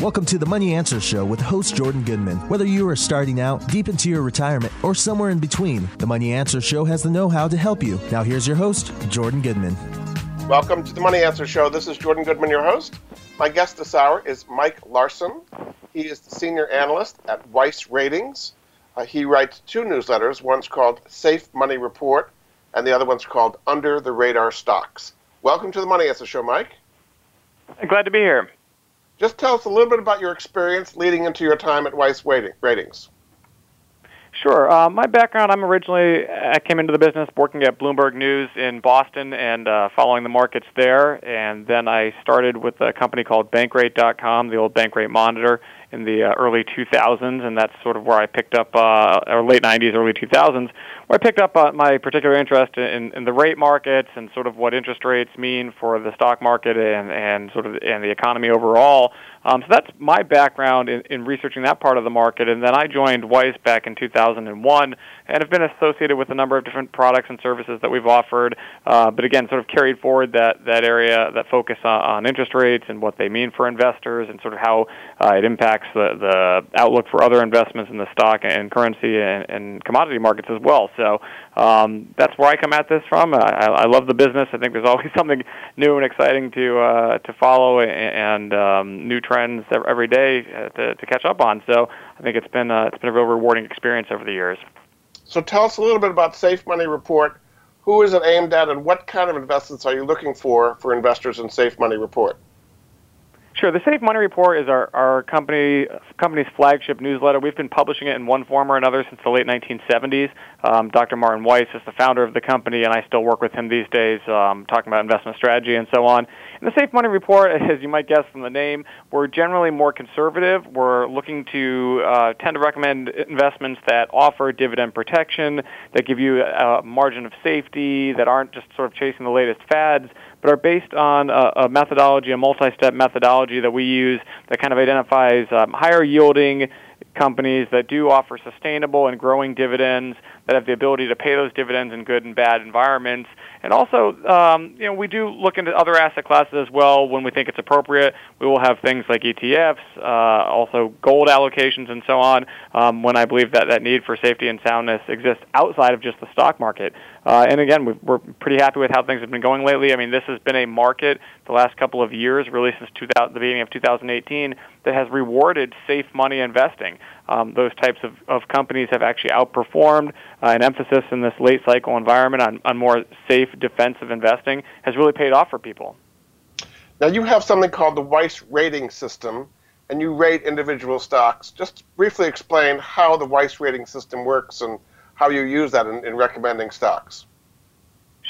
Welcome to the Money Answer Show with host Jordan Goodman. Whether you are starting out, deep into your retirement, or somewhere in between, the Money Answer Show has the know how to help you. Now, here's your host, Jordan Goodman. Welcome to the Money Answer Show. This is Jordan Goodman, your host. My guest this hour is Mike Larson. He is the senior analyst at Weiss Ratings. Uh, he writes two newsletters. One's called Safe Money Report, and the other one's called Under the Radar Stocks. Welcome to the Money Answer Show, Mike. Glad to be here. Just tell us a little bit about your experience leading into your time at Weiss Ratings. Sure. Uh, my background, I'm originally, I came into the business working at Bloomberg News in Boston and uh, following the markets there. And then I started with a company called Bankrate.com, the old Bankrate Monitor, in the uh, early 2000s. And that's sort of where I picked up, uh, or late 90s, early 2000s, where I picked up uh, my particular interest in, in the rate markets and sort of what interest rates mean for the stock market and, and sort of and the economy overall. Um, so that's my background in, in researching that part of the market. And then I joined Weiss back in 2001 and have been associated with a number of different products and services that we've offered. Uh, but again, sort of carried forward that, that area, that focus on, on interest rates and what they mean for investors and sort of how uh, it impacts the, the outlook for other investments in the stock and currency and, and commodity markets as well. So um, that's where I come at this from. I, I love the business. I think there's always something new and exciting to uh, to follow and um, new trends every day uh, to, to catch up on. So I think it's been uh, it's been a real rewarding experience over the years. So tell us a little bit about Safe Money Report. Who is it aimed at, and what kind of investments are you looking for for investors in Safe Money Report? Sure. The Safe Money Report is our, our company company's flagship newsletter. We've been publishing it in one form or another since the late 1970s. Um, Dr. Martin Weiss is the founder of the company, and I still work with him these days, um, talking about investment strategy and so on. In the Safe Money Report, as you might guess from the name, we're generally more conservative. We're looking to uh, tend to recommend investments that offer dividend protection, that give you a margin of safety, that aren't just sort of chasing the latest fads, but are based on a, a methodology, a multi-step methodology that we use that kind of identifies um, higher yielding companies that do offer sustainable and growing dividends that have the ability to pay those dividends in good and bad environments. And also, um, you know, we do look into other asset classes as well when we think it's appropriate. We will have things like ETFs, uh, also gold allocations, and so on. Um, when I believe that that need for safety and soundness exists outside of just the stock market. Uh, and again, we are pretty happy with how things have been going lately. I mean, this has been a market the last couple of years, really since 2000, the beginning of 2018, that has rewarded safe money investing. Um, those types of, of companies have actually outperformed. Uh, an emphasis in this late cycle environment on, on more safe defensive investing has really paid off for people. Now, you have something called the Weiss rating system, and you rate individual stocks. Just briefly explain how the Weiss rating system works and how you use that in, in recommending stocks.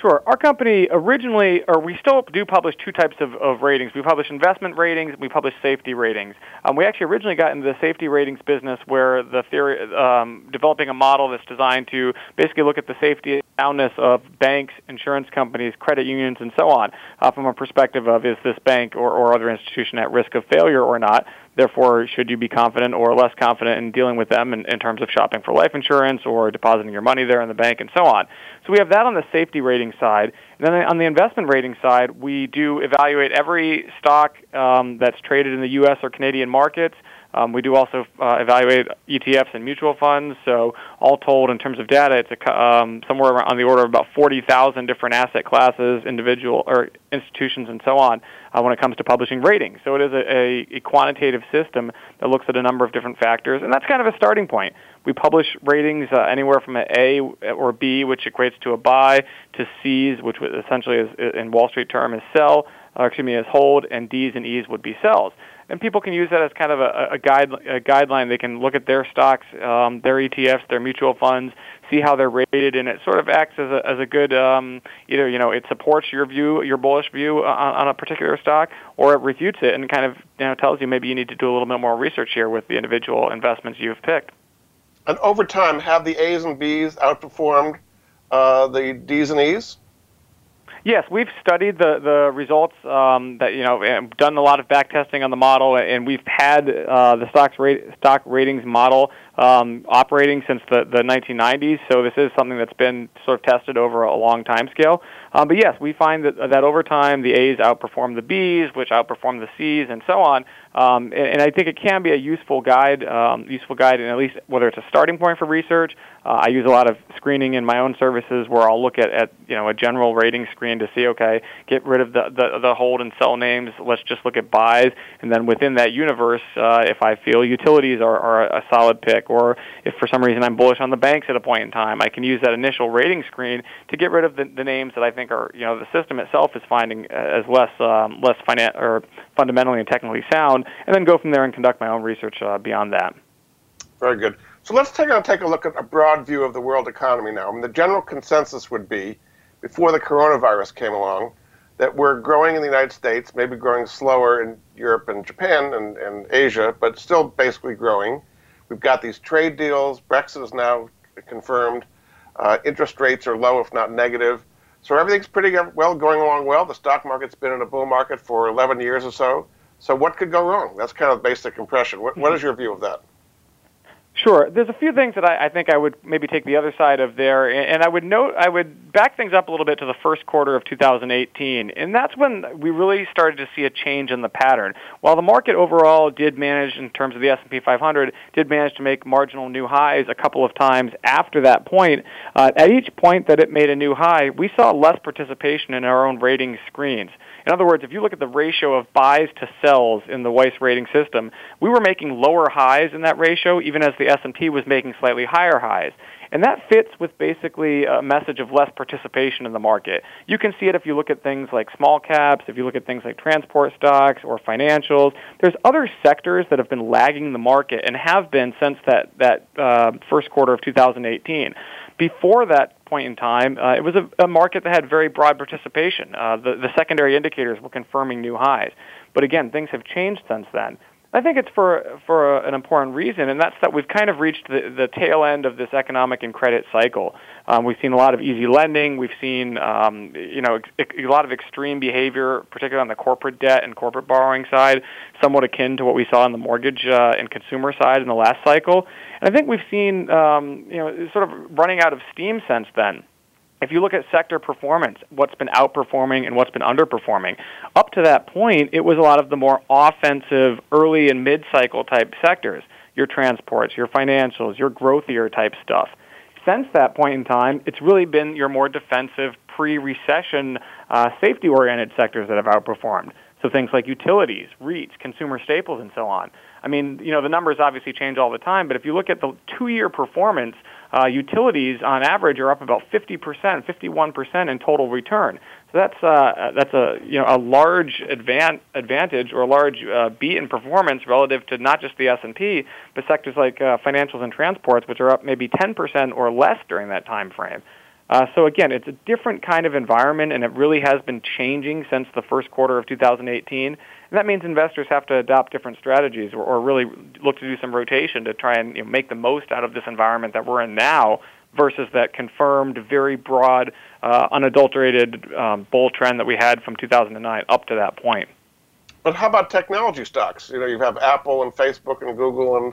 Sure. Our company originally, or we still do publish two types of, of ratings. We publish investment ratings, and we publish safety ratings. Um, we actually originally got into the safety ratings business where the theory, um, developing a model that's designed to basically look at the safety soundness of banks, insurance companies, credit unions, and so on, uh, from a perspective of is this bank or, or other institution at risk of failure or not. Therefore, should you be confident or less confident in dealing with them in, in, terms of shopping for life insurance or depositing your money there in the bank and so on? So we have that on the safety rating side. And then on the investment rating side, we do evaluate every stock um, that's traded in the U.S. or Canadian markets um, we do also uh, evaluate ETFs and mutual funds. So all told, in terms of data, it's a, um, somewhere on the order of about 40,000 different asset classes, individual or institutions, and so on uh, when it comes to publishing ratings. So it is a, a, a quantitative system that looks at a number of different factors, and that's kind of a starting point. We publish ratings uh, anywhere from an A or B, which equates to a buy, to C's, which essentially is in Wall Street term is sell, or excuse me, is hold, and D's and E's would be sells and people can use that as kind of a, a guide a guideline. They can look at their stocks, um, their ETFs, their mutual funds, see how they're rated, and it sort of acts as a as a good um, either you know it supports your view, your bullish view on, on a particular stock, or it refutes it and kind of you know tells you maybe you need to do a little bit more research here with the individual investments you've picked. And over time, have the A's and B's outperformed uh, the D's and E's? Yes, we've studied the the results. Um, that you know, and done a lot of back testing on the model, and we've had uh, the stocks rate, stock ratings model um, operating since the the 1990s. So this is something that's been sort of tested over a long time scale. Um, but yes, we find that that over time the A's outperform the B's, which outperform the C's, and so on. Um, and, and, I think it can be a useful guide, um, useful guide, and at least whether it's a starting point for research. Uh, I use a lot of screening in my own services where I'll look at, at you know a general rating screen to see okay, get rid of the, the the hold and sell names. Let's just look at buys, and then within that universe, uh, if I feel utilities are, are a solid pick, or if for some reason I'm bullish on the banks at a point in time, I can use that initial rating screen to get rid of the, the names that I think are you know the system itself is finding as less um, less finan- or fundamentally and technically sound and then go from there and conduct my own research uh, beyond that. Very good. So let's take a, take a look at a broad view of the world economy now. I mean, the general consensus would be, before the coronavirus came along, that we're growing in the United States, maybe growing slower in Europe and Japan and, and Asia, but still basically growing. We've got these trade deals. Brexit is now confirmed. Uh, interest rates are low, if not negative. So everything's pretty well going along well. The stock market's been in a bull market for 11 years or so. So what could go wrong? That's kind of basic impression. What, what is your view of that? Sure. There's a few things that I, I think I would maybe take the other side of there, and I would note I would back things up a little bit to the first quarter of 2018, and that's when we really started to see a change in the pattern. While the market overall did manage, in terms of the S&P 500, did manage to make marginal new highs a couple of times after that point, uh, at each point that it made a new high, we saw less participation in our own rating screens. In other words, if you look at the ratio of buys to sells in the Weiss rating system, we were making lower highs in that ratio even as the S&P was making slightly higher highs. And that fits with basically a message of less participation in the market. You can see it if you look at things like small caps, if you look at things like transport stocks or financials. There's other sectors that have been lagging the market and have been since that, that uh, first quarter of 2018. Before that point in time, uh, it was a, a, market that had very broad participation. Uh, the, the secondary indicators were confirming new highs. But again, things have changed since then. I think it's for for an important reason, and that's that we've kind of reached the, the tail end of this economic and credit cycle. Um, we've seen a lot of easy lending. We've seen um, you know a lot of extreme behavior, particularly on the corporate debt and corporate borrowing side, somewhat akin to what we saw on the mortgage uh, and consumer side in the last cycle. And I think we've seen um, you know sort of running out of steam since then if you look at sector performance, what's been outperforming and what's been underperforming, up to that point, it was a lot of the more offensive early and mid-cycle type sectors, your transports, your financials, your growthier type stuff. Since that point in time, it's really been your more defensive pre-recession uh, safety-oriented sectors that have outperformed. So things like utilities, REITs, consumer staples, and so on. I mean, you know, the numbers obviously change all the time, but if you look at the two-year performance uh, utilities on average are up about 50%, 51% in total return. So that's uh, that's a you know a large advan- advantage or a large uh, beat in performance relative to not just the S&P, but sectors like uh, financials and transports, which are up maybe 10% or less during that time frame. Uh, so again, it's a different kind of environment, and it really has been changing since the first quarter of 2018. And that means investors have to adopt different strategies or, or really look to do some rotation to try and you know, make the most out of this environment that we're in now versus that confirmed, very broad, uh, unadulterated um, bull trend that we had from 2009 up to that point. But how about technology stocks? You know, you have Apple and Facebook and Google and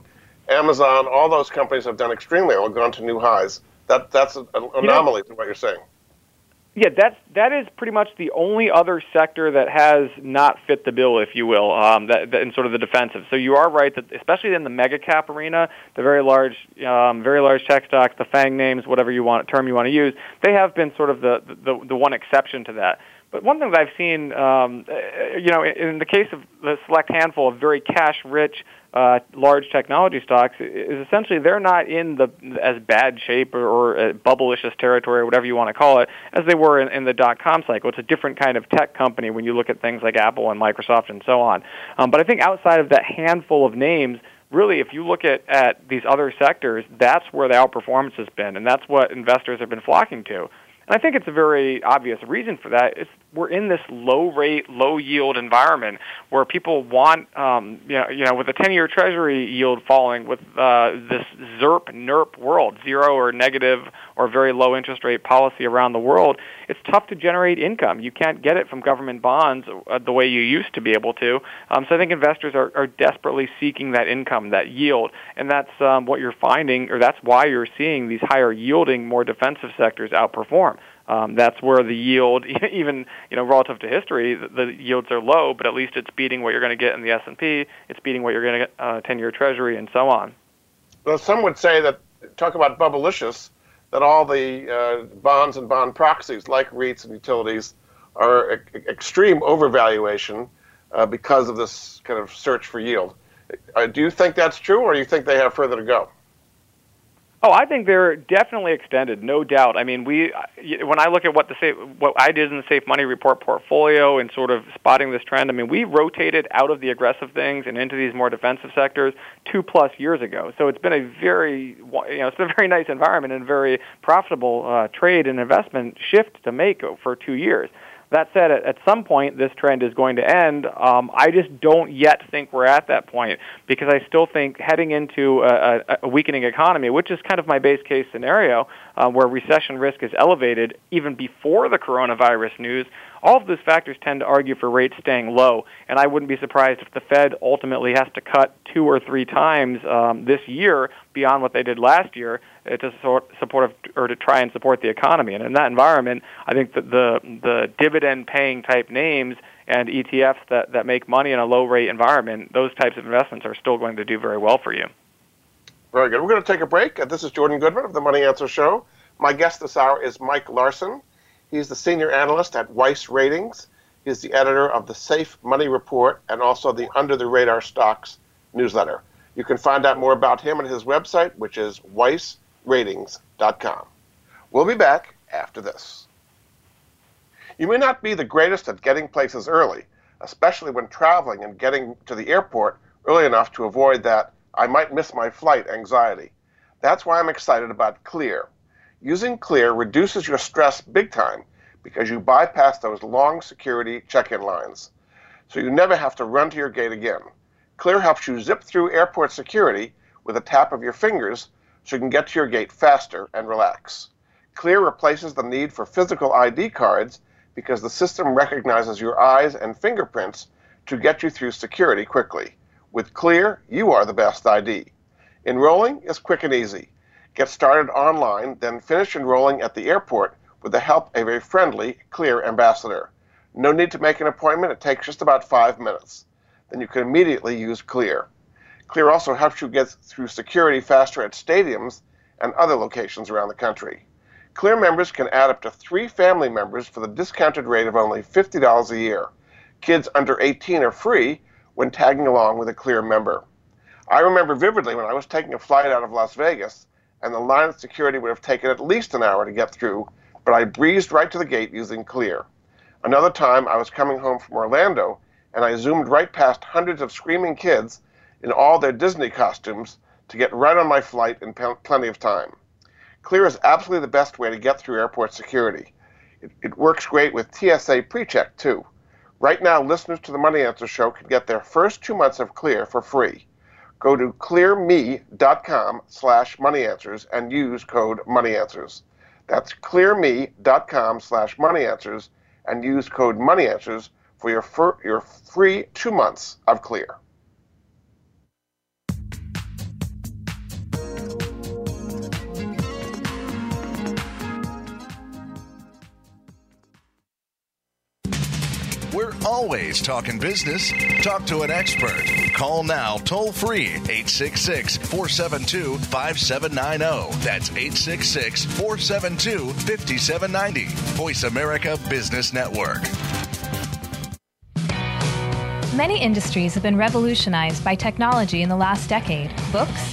Amazon. All those companies have done extremely well, gone to new highs. That that's an anomaly you know, to what you're saying. Yeah, that's that is pretty much the only other sector that has not fit the bill, if you will, um, that, that in sort of the defensive. So you are right that especially in the mega cap arena, the very large, um, very large tech stocks, the FANG names, whatever you want term you want to use, they have been sort of the the, the one exception to that. But one thing that I've seen, um, you know, in the case of the select handful of very cash-rich uh, large technology stocks is essentially they're not in the as bad shape or, or uh, bubblicious territory or whatever you want to call it as they were in, in the dot com cycle. It's a different kind of tech company when you look at things like Apple and Microsoft and so on. Um, but I think outside of that handful of names, really, if you look at, at these other sectors, that's where the outperformance has been, and that's what investors have been flocking to. And I think it's a very obvious reason for that. It's we're in this low rate, low yield environment where people want, um, you know, you know, with the 10-year Treasury yield falling, with uh, this ZERP, NERP world, zero or negative or very low interest rate policy around the world, it's tough to generate income. You can't get it from government bonds uh, the way you used to be able to. Um, so I think investors are, are desperately seeking that income, that yield, and that's um, what you're finding, or that's why you're seeing these higher yielding, more defensive sectors outperform. Um, that's where the yield, even you know relative to history, the, the yields are low, but at least it's beating what you're going to get in the S&P. It's beating what you're going to get uh, 10-year Treasury, and so on. Well, some would say that talk about bubblicious, that all the uh, bonds and bond proxies like REITs and utilities are e- extreme overvaluation uh, because of this kind of search for yield. Uh, do you think that's true, or do you think they have further to go? Oh, I think they're definitely extended, no doubt. I mean, we when I look at what the safe, what I did in the Safe Money Report portfolio and sort of spotting this trend. I mean, we rotated out of the aggressive things and into these more defensive sectors two plus years ago. So it's been a very you know it's been a very nice environment and very profitable uh, trade and investment shift to make for two years. That said, at, some point, this trend is going to end. Um, I just don't yet think we're at that point because I still think heading into a, a weakening economy, which is kind of my base case scenario, uh, where recession risk is elevated even before the coronavirus news, all of those factors tend to argue for rates staying low. And I wouldn't be surprised if the Fed ultimately has to cut two or three times um, this year beyond what they did last year uh, to support, support or to try and support the economy. And in that environment, I think that the the dividend paying type names and ETFs that, that make money in a low rate environment, those types of investments are still going to do very well for you. Very good. We're going to take a break. Uh, this is Jordan Goodman of the Money Answer Show. My guest this hour is Mike Larson. He's the senior analyst at Weiss Ratings. He's the editor of the Safe Money Report and also the Under the Radar Stocks newsletter. You can find out more about him at his website, which is weissratings.com. We'll be back after this. You may not be the greatest at getting places early, especially when traveling and getting to the airport early enough to avoid that I might miss my flight anxiety. That's why I'm excited about Clear. Using Clear reduces your stress big time because you bypass those long security check in lines. So you never have to run to your gate again. Clear helps you zip through airport security with a tap of your fingers so you can get to your gate faster and relax. Clear replaces the need for physical ID cards because the system recognizes your eyes and fingerprints to get you through security quickly. With Clear, you are the best ID. Enrolling is quick and easy. Get started online, then finish enrolling at the airport with the help of a friendly Clear ambassador. No need to make an appointment, it takes just about five minutes. Then you can immediately use Clear. Clear also helps you get through security faster at stadiums and other locations around the country. Clear members can add up to three family members for the discounted rate of only $50 a year. Kids under 18 are free when tagging along with a Clear member. I remember vividly when I was taking a flight out of Las Vegas and the line of security would have taken at least an hour to get through, but I breezed right to the gate using Clear. Another time, I was coming home from Orlando, and I zoomed right past hundreds of screaming kids in all their Disney costumes to get right on my flight in plenty of time. Clear is absolutely the best way to get through airport security. It, it works great with TSA PreCheck, too. Right now, listeners to the Money Answer Show can get their first two months of Clear for free go to clearme.com slash moneyanswers and use code moneyanswers. That's clearme.com slash moneyanswers and use code moneyanswers for your, fir- your free two months of Clear. We're always talking business. Talk to an expert. Call now toll free 866 472 5790. That's 866 472 5790. Voice America Business Network. Many industries have been revolutionized by technology in the last decade books,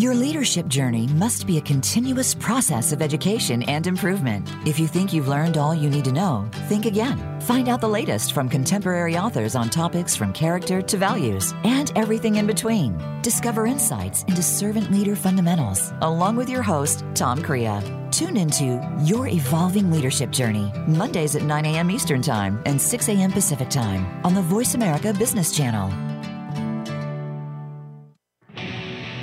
Your leadership journey must be a continuous process of education and improvement. If you think you've learned all you need to know, think again. Find out the latest from contemporary authors on topics from character to values and everything in between. Discover insights into servant leader fundamentals along with your host, Tom Crea. Tune into Your Evolving Leadership Journey, Mondays at 9 a.m. Eastern Time and 6 a.m. Pacific Time on the Voice America Business Channel.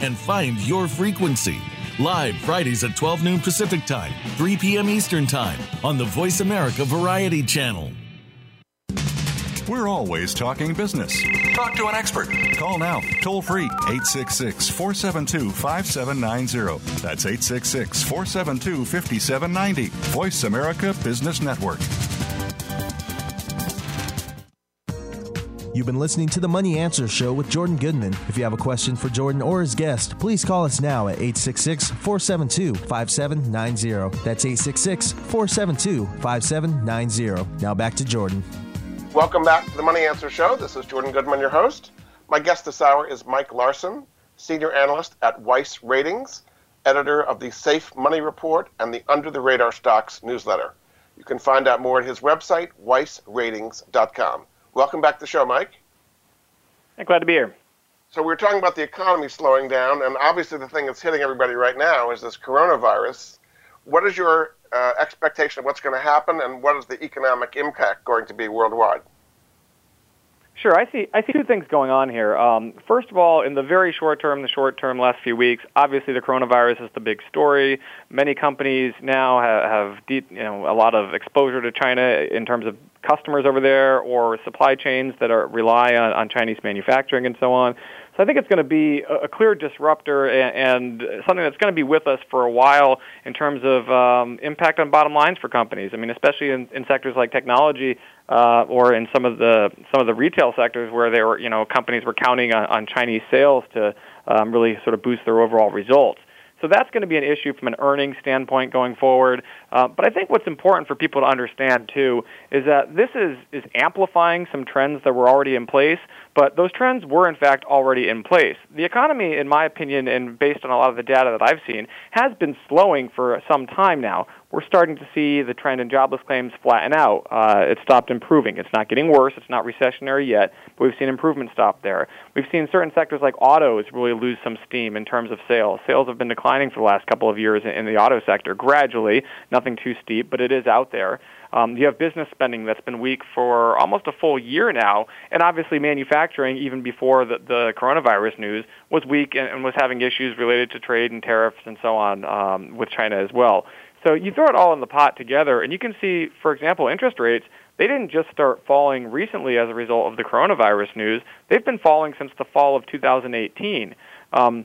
and find your frequency. Live Fridays at 12 noon Pacific Time, 3 p.m. Eastern Time on the Voice America Variety Channel. We're always talking business. Talk to an expert. Call now, toll free, 866 472 5790. That's 866 472 5790. Voice America Business Network. You've been listening to the Money Answer Show with Jordan Goodman. If you have a question for Jordan or his guest, please call us now at 866 472 5790. That's 866 472 5790. Now back to Jordan. Welcome back to the Money Answer Show. This is Jordan Goodman, your host. My guest this hour is Mike Larson, Senior Analyst at Weiss Ratings, editor of the Safe Money Report and the Under the Radar Stocks newsletter. You can find out more at his website, weissratings.com. Welcome back to the show, Mike. Hey, glad to be here. So we are talking about the economy slowing down, and obviously the thing that's hitting everybody right now is this coronavirus. What is your uh, expectation of what's going to happen, and what is the economic impact going to be worldwide? Sure, I see. I see two things going on here. Um, first of all, in the very short term, the short term, last few weeks, obviously the coronavirus is the big story. Many companies now have, have deep, you know, a lot of exposure to China in terms of customers over there or supply chains that are rely on, on Chinese manufacturing and so on. So I think it's going to be a, clear disruptor and, and, something that's going to be with us for a while in terms of um, impact on bottom lines for companies. I mean, especially in, in sectors like technology uh, or in some of the some of the retail sectors where they were, you know, companies were counting on, on Chinese sales to um, really sort of boost their overall results. So that's going to be an issue from an earnings standpoint going forward. Uh, but I think what's important for people to understand too is that this is is amplifying some trends that were already in place, but those trends were in fact already in place. The economy, in my opinion, and based on a lot of the data that I've seen, has been slowing for some time now we're starting to see the trend in jobless claims flatten out. Uh, it stopped improving. It's not getting worse. It's not recessionary yet, but we've seen improvement stop there. We've seen certain sectors like autos really lose some steam in terms of sales. Sales have been declining for the last couple of years in the auto sector gradually, nothing too steep, but it is out there. Um, you have business spending that's been weak for almost a full year now, and obviously manufacturing, even before the, the coronavirus news, was weak and, and was having issues related to trade and tariffs and so on um, with China as well. So you throw it all in the pot together, and you can see, for example, interest rates. They didn't just start falling recently as a result of the coronavirus news. They've been falling since the fall of 2018. Um,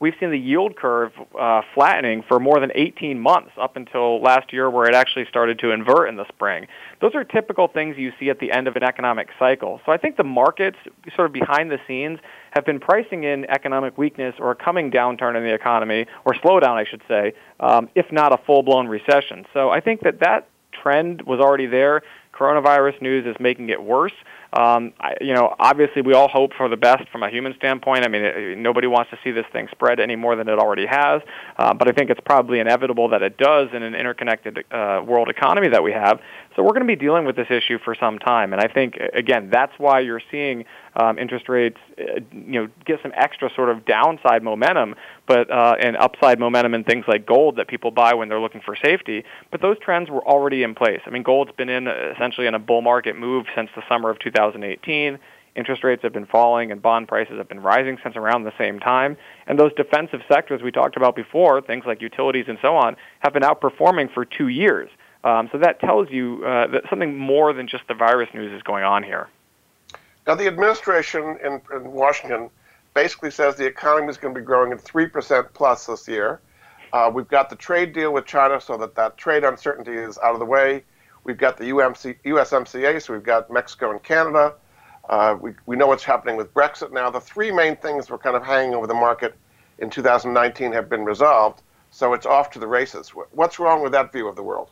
we've seen the yield curve uh, flattening for more than 18 months up until last year where it actually started to invert in the spring. Those are typical things you see at the end of an economic cycle. So I think the markets sort of behind the scenes have been pricing in economic weakness or a coming downturn in the economy, or slowdown, I should say, um, if not a full-blown recession. So I think that that trend was already there. Coronavirus news is making it worse. Um, I, you know, obviously, we all hope for the best from a human standpoint. I mean, it, nobody wants to see this thing spread any more than it already has. Uh, but I think it's probably inevitable that it does in an interconnected uh, world economy that we have. So we're going to be dealing with this issue for some time, and I think again that's why you're seeing um, interest rates, uh, you know, get some extra sort of downside momentum, but uh, and upside momentum in things like gold that people buy when they're looking for safety. But those trends were already in place. I mean, gold's been in essentially in a bull market move since the summer of 2018. Interest rates have been falling and bond prices have been rising since around the same time. And those defensive sectors we talked about before, things like utilities and so on, have been outperforming for two years. Um, so that tells you uh, that something more than just the virus news is going on here. Now, the administration in, in Washington basically says the economy is going to be growing at 3% plus this year. Uh, we've got the trade deal with China so that that trade uncertainty is out of the way. We've got the UMC, USMCA, so we've got Mexico and Canada. Uh, we, we know what's happening with Brexit now. The three main things were kind of hanging over the market in 2019 have been resolved. so it's off to the races. What's wrong with that view of the world?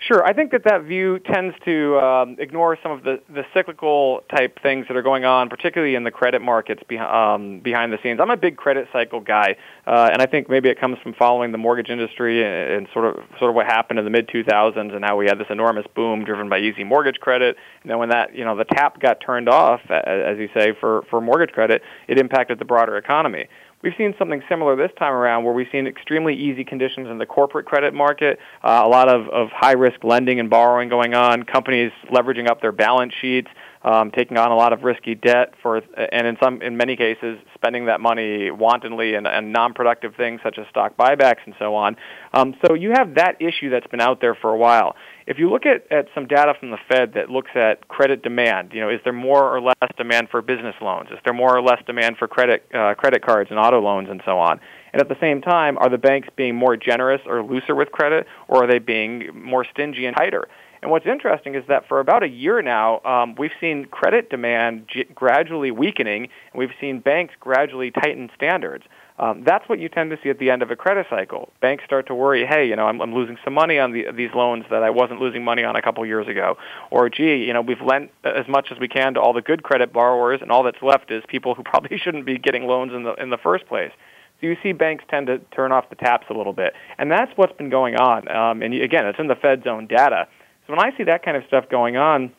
Sure. I think that that view tends to um, ignore some of the, the cyclical type things that are going on, particularly in the credit markets be, um, behind the scenes. I'm a big credit cycle guy, uh, and I think maybe it comes from following the mortgage industry and, and sort of sort of what happened in the mid 2000s and how we had this enormous boom driven by easy mortgage credit. And then when that you know the tap got turned off, as you say, for for mortgage credit, it impacted the broader economy. We've seen something similar this time around where we've seen extremely easy conditions in the corporate credit market, uh, a lot of, of high risk lending and borrowing going on, companies leveraging up their balance sheets, um, taking on a lot of risky debt for, and in some, in many cases, spending that money wantonly and, and non-productive things such as stock buybacks and so on. Um, so you have that issue that's been out there for a while. If you look at, at some data from the Fed that looks at credit demand, you know, is there more or less demand for business loans? Is there more or less demand for credit uh, credit cards and auto loans and so on? And at the same time, are the banks being more generous or looser with credit, or are they being more stingy and tighter? And what's interesting is that for about a year now, um, we've seen credit demand g- gradually weakening, and we've seen banks gradually tighten standards. Um, that's what you tend to see at the end of a credit cycle. Banks start to worry, hey, you know, I'm, I'm losing some money on the, these loans that I wasn't losing money on a couple years ago. Or, gee, you know, we've lent as much as we can to all the good credit borrowers, and all that's left is people who probably shouldn't be getting loans in the in the first place. So you see banks tend to turn off the taps a little bit, and that's what's been going on. Um, and again, it's in the Fed's own data. So when I see that kind of stuff going on,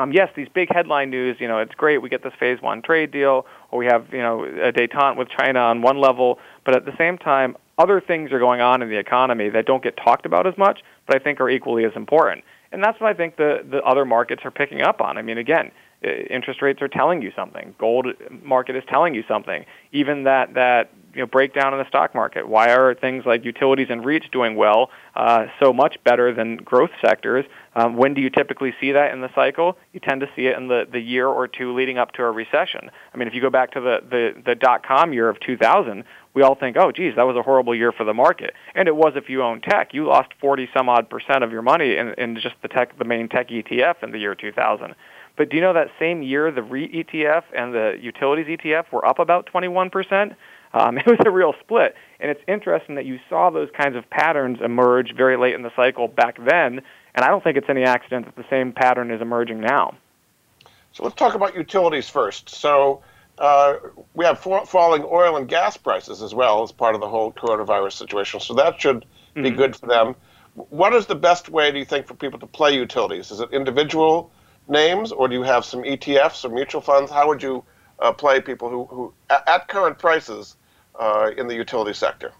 um, yes, these big headline news, you know, it's great. We get this phase one trade deal, or we have, you know, a detente with China on one level, but at the same time, other things are going on in the economy that don't get talked about as much, but I think are equally as important. And that's what I think the, the other markets are picking up on. I mean, again, interest rates are telling you something. Gold market is telling you something. Even that that you know breakdown in the stock market. Why are things like utilities and REITs doing well uh, so much better than growth sectors? Um, when do you typically see that in the cycle? You tend to see it in the, the year or two leading up to a recession. I mean, if you go back to the, the, the dot com year of 2000, we all think, oh, geez, that was a horrible year for the market. And it was if you own tech. You lost 40 some odd percent of your money in, in just the tech, the main tech ETF in the year 2000. But do you know that same year the REIT ETF and the utilities ETF were up about 21%? Um, it was a real split. And it's interesting that you saw those kinds of patterns emerge very late in the cycle back then. And I don't think it's any accident that the same pattern is emerging now. So let's talk about utilities first. So uh, we have fa- falling oil and gas prices as well as part of the whole coronavirus situation. So that should mm-hmm. be good for them. What is the best way, do you think, for people to play utilities? Is it individual names, or do you have some ETFs or mutual funds? How would you uh, play people who, who at current prices uh, in the utility sector?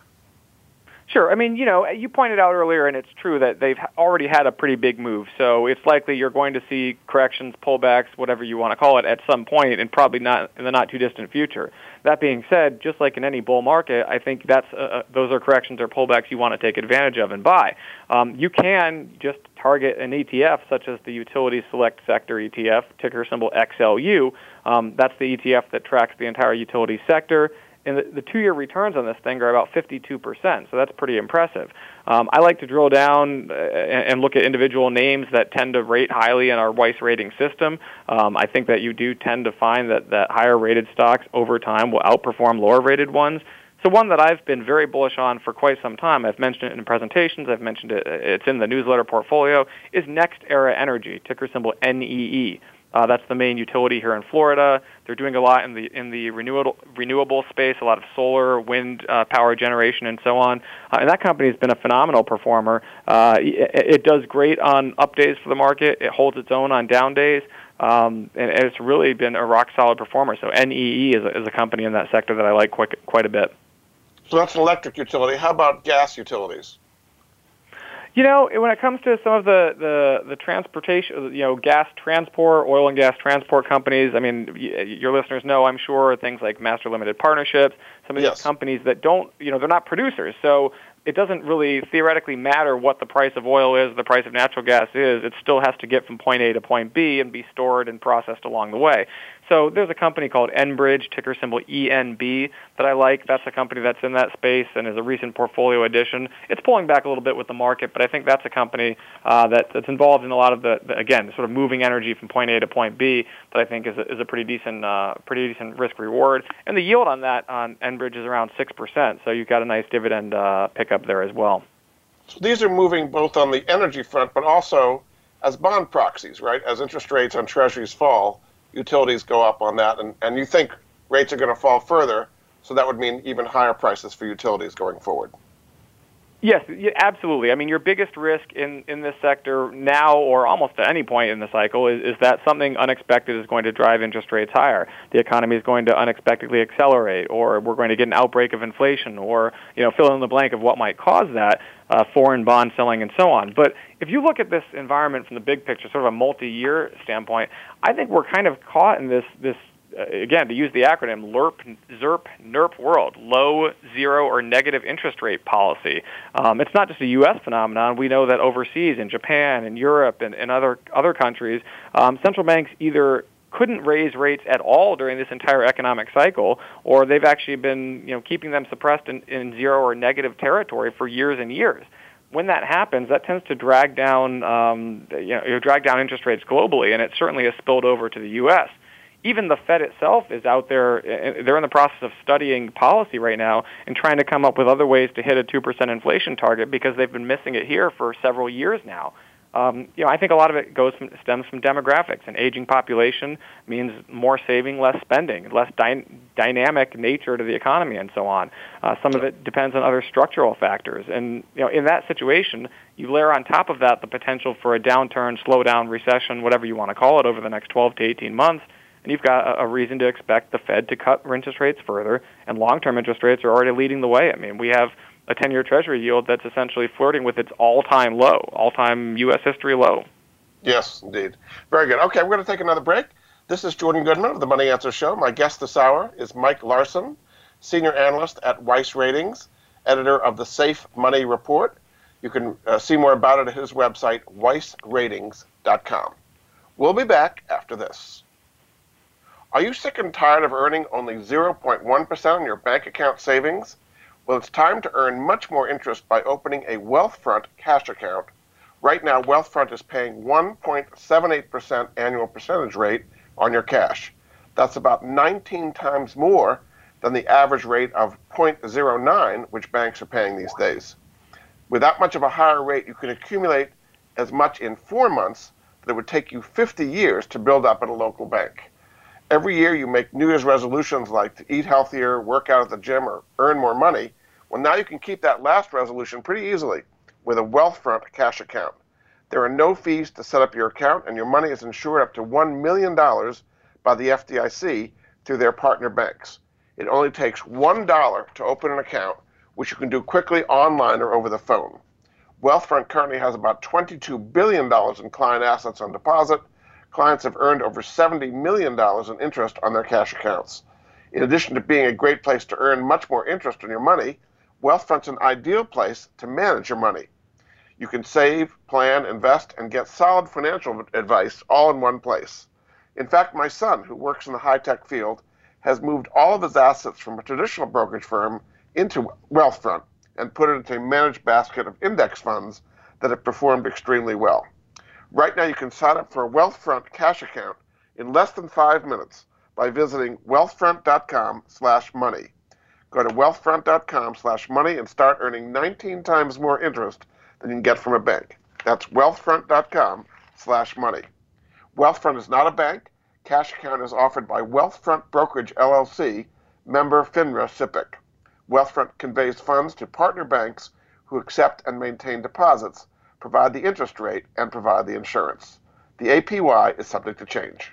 Sure. I mean, you know, you pointed out earlier, and it's true that they've already had a pretty big move. So it's likely you're going to see corrections, pullbacks, whatever you want to call it, at some point, and probably not in the not too distant future. That being said, just like in any bull market, I think that's uh, uh those are corrections or pullbacks you want to take advantage of and buy. Um, you can just target an ETF such as the Utility Select Sector ETF, ticker symbol XLU. Um, that's the ETF that tracks the entire utility sector and the, the two-year returns on this thing are about 52%, so that's pretty impressive. Um, I like to drill down uh, and look at individual names that tend to rate highly in our Weiss rating system. Um, I think that you do tend to find that, that higher-rated stocks over time will outperform lower-rated ones. So one that I've been very bullish on for quite some time, I've mentioned it in presentations, I've mentioned it, it's in the newsletter portfolio, is NextEra Energy, ticker symbol NEE. Uh, that's the main utility here in Florida. They're doing a lot in the in the renewable renewable space, a lot of solar, wind uh, power generation, and so on. Uh, and that company has been a phenomenal performer. Uh, it, it does great on up days for the market. It holds its own on down days. Um, and, and it's really been a rock solid performer. So NEE is a, is a company in that sector that I like quite quite a bit. So that's an electric utility. How about gas utilities? You know, when it comes to some of the, the, the transportation, you know, gas transport, oil and gas transport companies, I mean, your listeners know, I'm sure, things like master limited partnerships, some of yes. these companies that don't, you know, they're not producers. So it doesn't really theoretically matter what the price of oil is, the price of natural gas is. It still has to get from point A to point B and be stored and processed along the way. So there's a company called Enbridge, ticker symbol ENB, that I like. That's a company that's in that space and is a recent portfolio addition. It's pulling back a little bit with the market, but I think that's a company uh, that, that's involved in a lot of the, the, again, sort of moving energy from point A to point B that I think is a, is a pretty decent, uh, pretty decent risk reward. And the yield on that on Enbridge is around 6%, so you've got a nice dividend uh, pickup there as well. So these are moving both on the energy front, but also as bond proxies, right? As interest rates on treasuries fall, utilities go up on that, and, and you think rates are going to fall further, so that would mean even higher prices for utilities going forward. Yes, absolutely. I mean, your biggest risk in, in this sector now or almost at any point in the cycle is, is that something unexpected is going to drive interest rates higher. The economy is going to unexpectedly accelerate, or we're going to get an outbreak of inflation, or you know, fill in the blank of what might cause that, uh, foreign bond selling, and so on. But if you look at this environment from the big picture, sort of a multi-year standpoint, I think we're kind of caught in this this again, to use the acronym LERP, ZERP, NERP world, low, zero, or negative interest rate policy. Um, it's not just a U.S. phenomenon. We know that overseas, in Japan, in Europe, and, and other other countries, um, central banks either couldn't raise rates at all during this entire economic cycle, or they've actually been you know keeping them suppressed in, in zero or negative territory for years and years when that happens, that tends to drag down, um, you know, drag down interest rates globally, and it certainly has spilled over to the U.S even the Fed itself is out there. Uh, they're in the process of studying policy right now and trying to come up with other ways to hit a 2% inflation target because they've been missing it here for several years now. Um, you know, I think a lot of it goes from, stems from demographics. An aging population means more saving, less spending, less dy- dynamic nature to the economy, and so on. Uh, some of it depends on other structural factors, and you know, in that situation, you layer on top of that the potential for a downturn, slowdown, recession, whatever you want to call it, over the next 12 to 18 months and you've got a, reason to expect the Fed to cut interest rates further, and long-term interest rates are already leading the way. I mean, we have a 10-year Treasury yield that's essentially flirting with its all-time low, all-time U.S. history low. Yes, indeed. Very good. Okay, we're going to take another break. This is Jordan Goodman of the Money Answer Show. My guest this hour is Mike Larson, senior analyst at Weiss Ratings, editor of the Safe Money Report. You can uh, see more about it at his website, weissratings.com. We'll be back after this. Are you sick and tired of earning only 0.1% on your bank account savings? Well, it's time to earn much more interest by opening a Wealthfront cash account. Right now, Wealthfront is paying 1.78% annual percentage rate on your cash. That's about 19 times more than the average rate of 0.09, which banks are paying these days. With that much of a higher rate, you can accumulate as much in four months that it would take you 50 years to build up at a local bank. Every year you make New Year's resolutions like to eat healthier, work out at the gym, or earn more money. Well, now you can keep that last resolution pretty easily with a Wealthfront cash account. There are no fees to set up your account, and your money is insured up to $1 million by the FDIC through their partner banks. It only takes $1 to open an account, which you can do quickly online or over the phone. Wealthfront currently has about $22 billion in client assets on deposit clients have earned over $70 million in interest on their cash accounts. In addition to being a great place to earn much more interest on your money, Wealthfront's an ideal place to manage your money. You can save, plan, invest, and get solid financial advice all in one place. In fact, my son, who works in the high tech field, has moved all of his assets from a traditional brokerage firm into Wealthfront and put it into a managed basket of index funds that have performed extremely well. Right now, you can sign up for a Wealthfront cash account in less than five minutes by visiting wealthfront.com/money. Go to wealthfront.com/money and start earning 19 times more interest than you can get from a bank. That's wealthfront.com/money. Wealthfront is not a bank. Cash account is offered by Wealthfront Brokerage LLC, member FINRA SIPC. Wealthfront conveys funds to partner banks who accept and maintain deposits provide the interest rate, and provide the insurance. The APY is subject to change.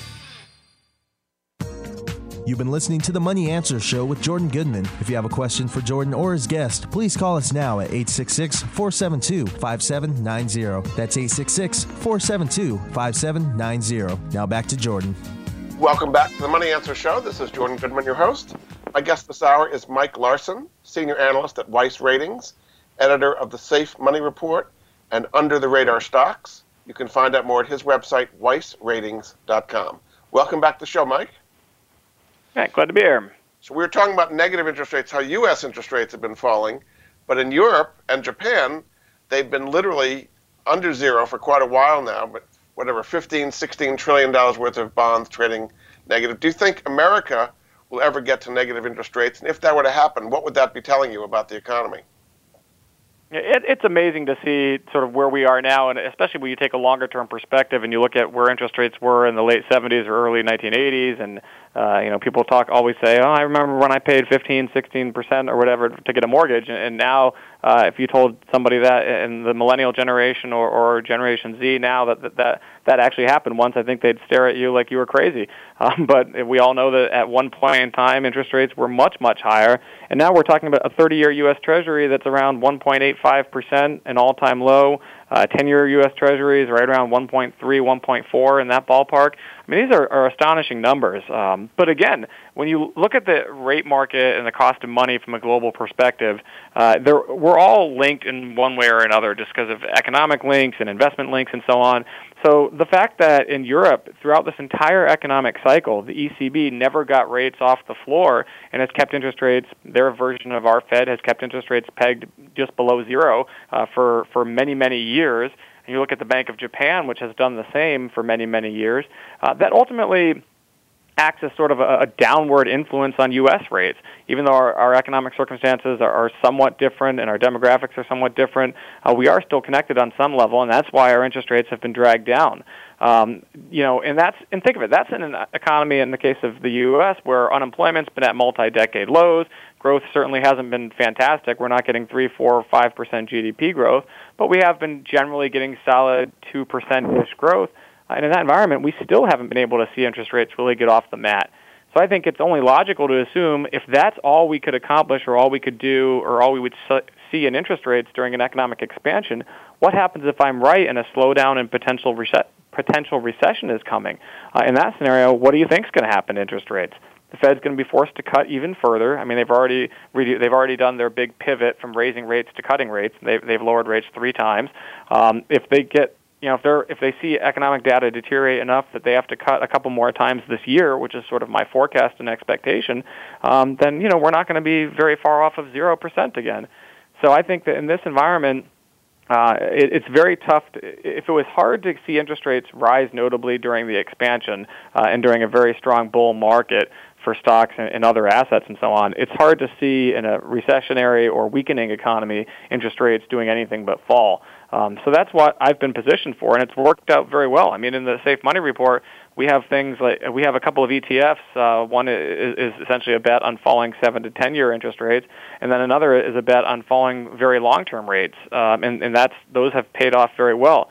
You've been listening to the Money Answer Show with Jordan Goodman. If you have a question for Jordan or his guest, please call us now at 866 472 5790. That's 866 472 5790. Now back to Jordan. Welcome back to the Money Answer Show. This is Jordan Goodman, your host. My guest this hour is Mike Larson, Senior Analyst at Weiss Ratings, editor of the Safe Money Report and Under the Radar Stocks. You can find out more at his website, weissratings.com. Welcome back to the show, Mike. Yeah, glad to be here. So we were talking about negative interest rates, how U.S. interest rates have been falling, but in Europe and Japan, they've been literally under zero for quite a while now. But whatever, 15, 16 trillion dollars worth of bonds trading negative. Do you think America will ever get to negative interest rates? And if that were to happen, what would that be telling you about the economy? It, it's amazing to see sort of where we are now, and especially when you take a longer term perspective and you look at where interest rates were in the late 70s or early 1980s, and uh, you know people talk always say, "Oh, I remember when I paid 15, 16 percent or whatever to get a mortgage," and now uh, if you told somebody that in the millennial generation or, or Generation Z now that, that that that actually happened once, I think they'd stare at you like you were crazy. Um, but we all know that at one point in time, interest rates were much much higher, and now we're talking about a 30-year U.S. Treasury that's around 1.85 percent, an all-time low. Uh, 10-year U.S. Treasuries right around 1.3, 1.4 in that ballpark. I mean, these are, are astonishing numbers. Um, but again, when you look at the rate market and the cost of money from a global perspective, uh, we're all linked in one way or another just because of economic links and investment links and so on. So the fact that in Europe, throughout this entire economic cycle, the ECB never got rates off the floor and has kept interest rates, their version of our Fed has kept interest rates pegged just below zero uh, for, for many, many years. And you look at the Bank of Japan, which has done the same for many, many years, uh, that ultimately acts as sort of a, a, downward influence on U.S. rates. Even though our, our economic circumstances are, are, somewhat different and our demographics are somewhat different, uh, we are still connected on some level, and that's why our interest rates have been dragged down. Um, you know, and that's and think of it. That's in an economy in the case of the U.S. where unemployment's been at multi-decade lows. Growth certainly hasn't been fantastic. We're not getting three, four, five percent GDP growth, but we have been generally getting solid two percent-ish growth. And in that environment, we still haven't been able to see interest rates really get off the mat. So I think it's only logical to assume if that's all we could accomplish or all we could do or all we would see in interest rates during an economic expansion, what happens if I'm right and a slowdown and potential reset, potential recession is coming? Uh, in that scenario, what do you think is going to happen to interest rates? The Fed's going to be forced to cut even further. I mean, they've already they've already done their big pivot from raising rates to cutting rates. They've they've lowered rates three times. Um, if they get you know, if they're if they see economic data deteriorate enough that they have to cut a couple more times this year, which is sort of my forecast and expectation, um, then you know we're not going to be very far off of zero percent again. So I think that in this environment, uh, it, it's very tough. To, if it was hard to see interest rates rise notably during the expansion uh, and during a very strong bull market, for stocks and, and other assets and so on, it's hard to see in a recessionary or weakening economy interest rates doing anything but fall. Um, so that's what I've been positioned for, and it's worked out very well. I mean, in the Safe Money report, we have things like we have a couple of ETFs. Uh, one is, is essentially a bet on falling seven to ten year interest rates, and then another is a bet on falling very long term rates, um, and, and that's those have paid off very well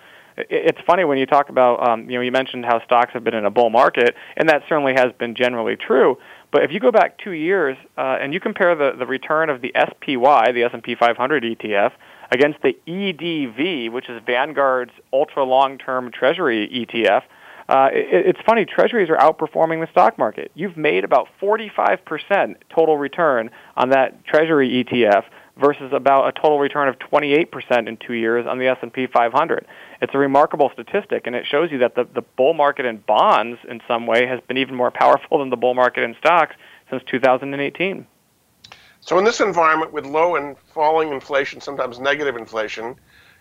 it's funny when you talk about um, you know you mentioned how stocks have been in a bull market, and that certainly has been generally true. But if you go back two years uh, and you compare the, the return of the SPY, the S&P 500 ETF, against the EDV, which is Vanguard's ultra long-term Treasury ETF, uh, it, it's funny. Treasuries are outperforming the stock market. You've made about 45% total return on that Treasury ETF versus about a total return of 28% in two years on the S&P 500. It's a remarkable statistic, and it shows you that the, the bull market in bonds, in some way, has been even more powerful than the bull market in stocks since 2018. So, in this environment with low and falling inflation, sometimes negative inflation,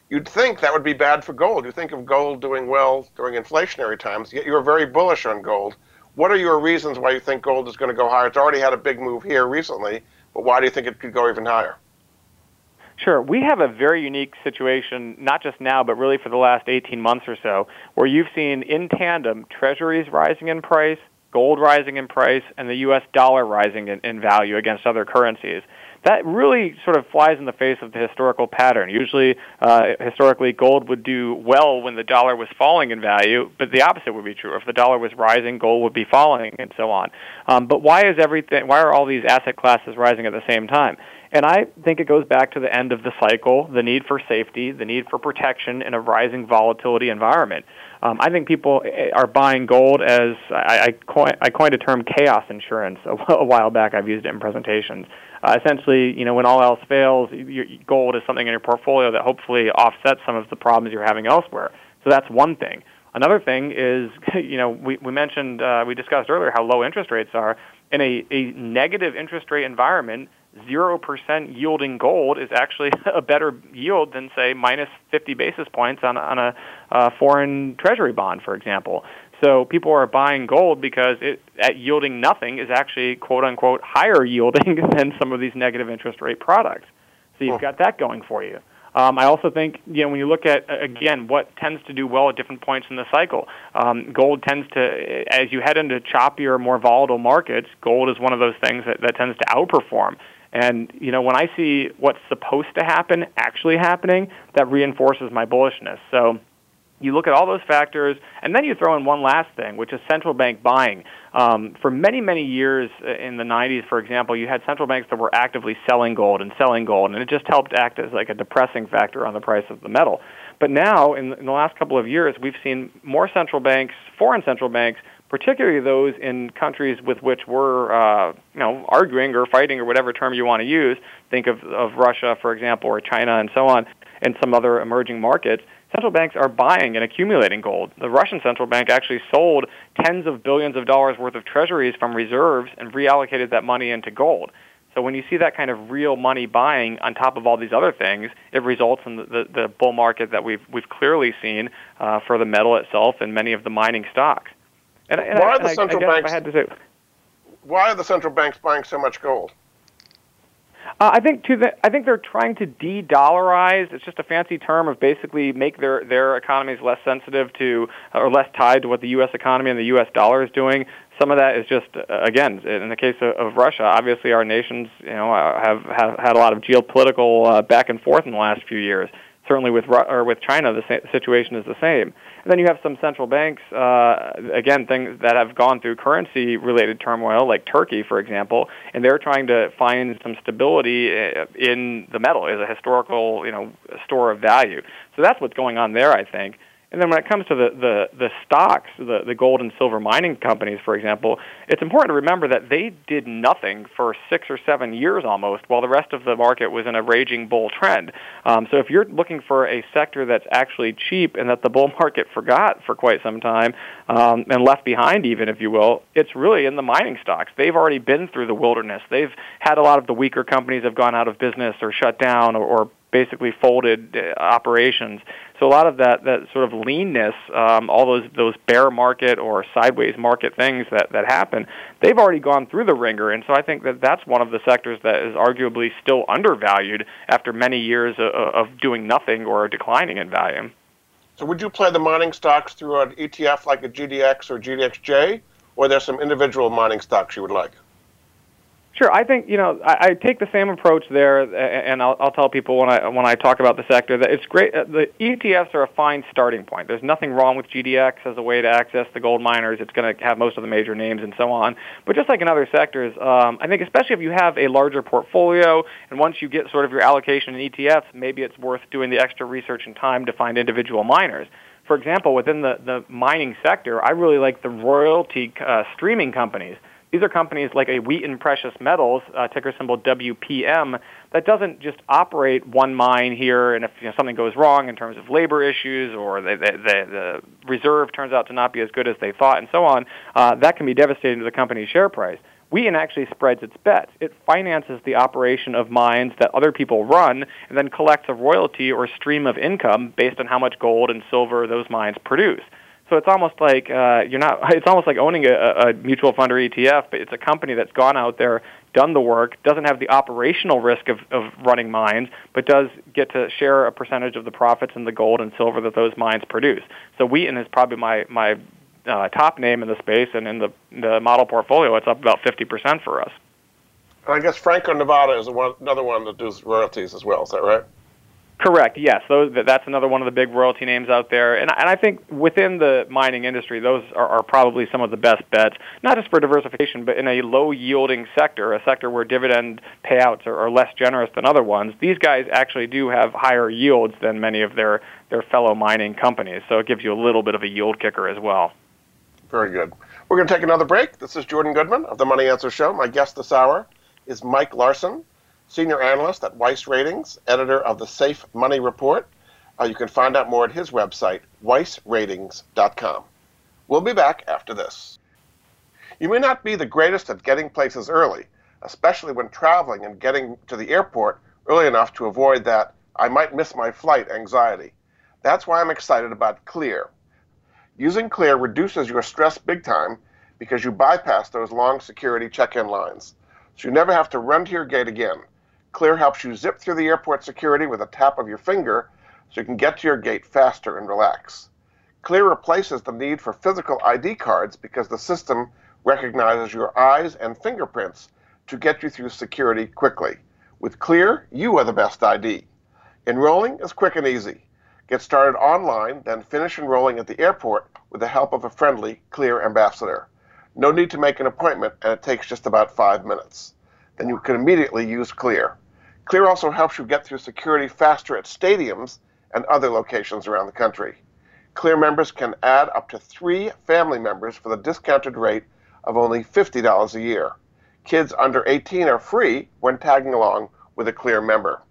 you'd think that would be bad for gold. You think of gold doing well during inflationary times, yet you're very bullish on gold. What are your reasons why you think gold is going to go higher? It's already had a big move here recently, but why do you think it could go even higher? Sure. We have a very unique situation, not just now, but really for the last 18 months or so, where you've seen in tandem treasuries rising in price, gold rising in price, and the U.S. dollar rising in, in value against other currencies that really sort of flies in the face of the historical pattern. Usually, uh, historically, gold would do well when the dollar was falling in value, but the opposite would be true. If the dollar was rising, gold would be falling, and so on. Um, but why is everything? Why are all these asset classes rising at the same time? And I think it goes back to the end of the cycle, the need for safety, the need for protection in a rising volatility environment. Um, I think people eh, are buying gold as I, I, coined, I coined a term chaos insurance a, a while back. I've used it in presentations. Uh, essentially, you know, when all else fails, your, gold is something in your portfolio that hopefully offsets some of the problems you're having elsewhere. So that's one thing. Another thing is, you know, we, we mentioned, uh, we discussed earlier how low interest rates are. In a, a negative interest rate environment, 0% yielding gold is actually a better yield than, say, minus 50 basis points on, on a uh, foreign treasury bond, for example. So people are buying gold because it, at yielding nothing is actually, quote unquote, higher yielding than some of these negative interest rate products. So you've got that going for you. Um, I also think you know when you look at again what tends to do well at different points in the cycle. Um, gold tends to, as you head into choppier, more volatile markets, gold is one of those things that, that tends to outperform. And you know, when I see what's supposed to happen actually happening, that reinforces my bullishness. So you look at all those factors, and then you throw in one last thing, which is central bank buying. Um, for many, many years uh, in the 90s, for example, you had central banks that were actively selling gold and selling gold, and it just helped act as like a depressing factor on the price of the metal. But now, in, in the last couple of years, we've seen more central banks, foreign central banks, particularly those in countries with which we're, uh, you know, arguing or fighting or whatever term you want to use. Think of, of Russia, for example, or China and so on, and some other emerging markets. Central banks are buying and accumulating gold. The Russian central bank actually sold tens of billions of dollars worth of treasuries from reserves and reallocated that money into gold. So when you see that kind of real money buying on top of all these other things, it results in the, the, the bull market that we've we've clearly seen uh, for the metal itself and many of the mining stocks. And, and why I, are the central banks? I had to say, why are the central banks buying so much gold? Uh, I think to the, I think they're trying to de-dollarize. It's just a fancy term of basically make their their economies less sensitive to or less tied to what the U.S. economy and the U.S. dollar is doing. Some of that is just uh, again in the case of, of Russia. Obviously, our nations you know uh, have have had a lot of geopolitical uh, back and forth in the last few years. Certainly with or with China, the situation is the same. And then you have some central banks, uh, again, things that have gone through currency related turmoil, like Turkey, for example, and they're trying to find some stability uh, in the metal as a historical, you know, store of value. So that's what's going on there, I think. And then when it comes to the, the, the stocks, the, the gold and silver mining companies, for example, it's important to remember that they did nothing for six or seven years almost, while the rest of the market was in a raging bull trend. Um, so if you're looking for a sector that's actually cheap and that the bull market forgot for quite some time um, and left behind, even if you will, it's really in the mining stocks. They've already been through the wilderness. They've had a lot of the weaker companies have gone out of business or shut down or, or basically folded uh, operations. So a lot of that that sort of leanness, um, all those those bear market or sideways market things that that happen, they've already gone through the wringer, and so I think that that's one of the sectors that is arguably still undervalued after many years of, of doing nothing or declining in value. So would you play the mining stocks through an ETF like a GDX or GDXJ, or there's some individual mining stocks you would like? Sure, I think you know I, I take the same approach there, and I'll, I'll tell people when I when I talk about the sector that it's great. Uh, the ETFs are a fine starting point. There's nothing wrong with GDX as a way to access the gold miners. It's going to have most of the major names and so on. But just like in other sectors, um, I think especially if you have a larger portfolio, and once you get sort of your allocation in ETFs, maybe it's worth doing the extra research and time to find individual miners for example, within the, the mining sector, I really like the royalty uh, streaming companies. These are companies like a Wheaton Precious Metals, uh, ticker symbol WPM, that doesn't just operate one mine here, and if you know, something goes wrong in terms of labor issues or the, the, the, the reserve turns out to not be as good as they thought, and so on, uh, that can be devastating to the company's share price. Wheaton actually spreads its bets. It finances the operation of mines that other people run and then collects a royalty or stream of income based on how much gold and silver those mines produce. So it's almost like uh, you're not. It's almost like owning a, a mutual fund or ETF, but it's a company that's gone out there, done the work, doesn't have the operational risk of, of running mines, but does get to share a percentage of the profits and the gold and silver that those mines produce. So Wheaton is probably my my uh, top name in the space, and in the the model portfolio, it's up about fifty percent for us. I guess Franco Nevada is one, another one that does royalties as well. Is that right? Correct. Yes, those, that's another one of the big royalty names out there, and, and I think within the mining industry, those are, are probably some of the best bets. Not just for diversification, but in a low-yielding sector, a sector where dividend payouts are, are less generous than other ones. These guys actually do have higher yields than many of their their fellow mining companies, so it gives you a little bit of a yield kicker as well. Very good. We're going to take another break. This is Jordan Goodman of the Money Answer Show. My guest this hour is Mike Larson senior analyst at Weiss Ratings, editor of the Safe Money Report. Uh, you can find out more at his website, weissratings.com. We'll be back after this. You may not be the greatest at getting places early, especially when traveling and getting to the airport early enough to avoid that I might miss my flight anxiety. That's why I'm excited about Clear. Using Clear reduces your stress big time because you bypass those long security check in lines. So you never have to run to your gate again. Clear helps you zip through the airport security with a tap of your finger so you can get to your gate faster and relax. Clear replaces the need for physical ID cards because the system recognizes your eyes and fingerprints to get you through security quickly. With Clear, you are the best ID. Enrolling is quick and easy. Get started online, then finish enrolling at the airport with the help of a friendly Clear ambassador. No need to make an appointment, and it takes just about five minutes then you can immediately use Clear. Clear also helps you get through security faster at stadiums and other locations around the country. Clear members can add up to three family members for the discounted rate of only $50 a year. Kids under 18 are free when tagging along with a Clear member.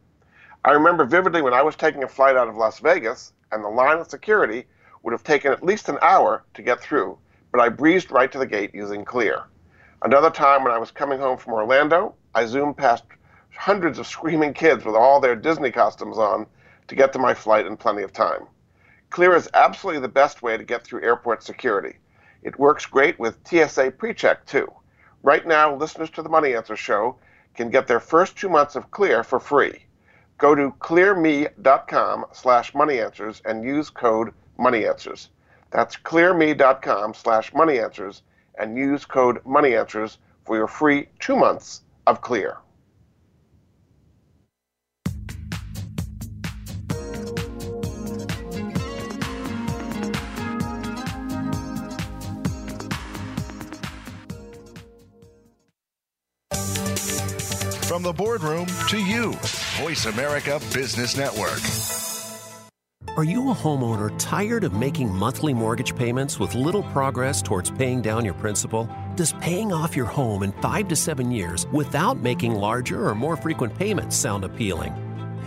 I remember vividly when I was taking a flight out of Las Vegas and the line of security would have taken at least an hour to get through, but I breezed right to the gate using Clear. Another time when I was coming home from Orlando, I zoomed past hundreds of screaming kids with all their Disney costumes on to get to my flight in plenty of time. Clear is absolutely the best way to get through airport security. It works great with TSA PreCheck too. Right now, listeners to the Money Answer Show can get their first two months of Clear for free. Go to clearme.com slash moneyanswers and use code moneyanswers. That's clearme.com slash moneyanswers and use code MONEYANSWERS for your free two months of Clear. From the boardroom to you, Voice America Business Network. Are you a homeowner tired of making monthly mortgage payments with little progress towards paying down your principal? Does paying off your home in five to seven years without making larger or more frequent payments sound appealing?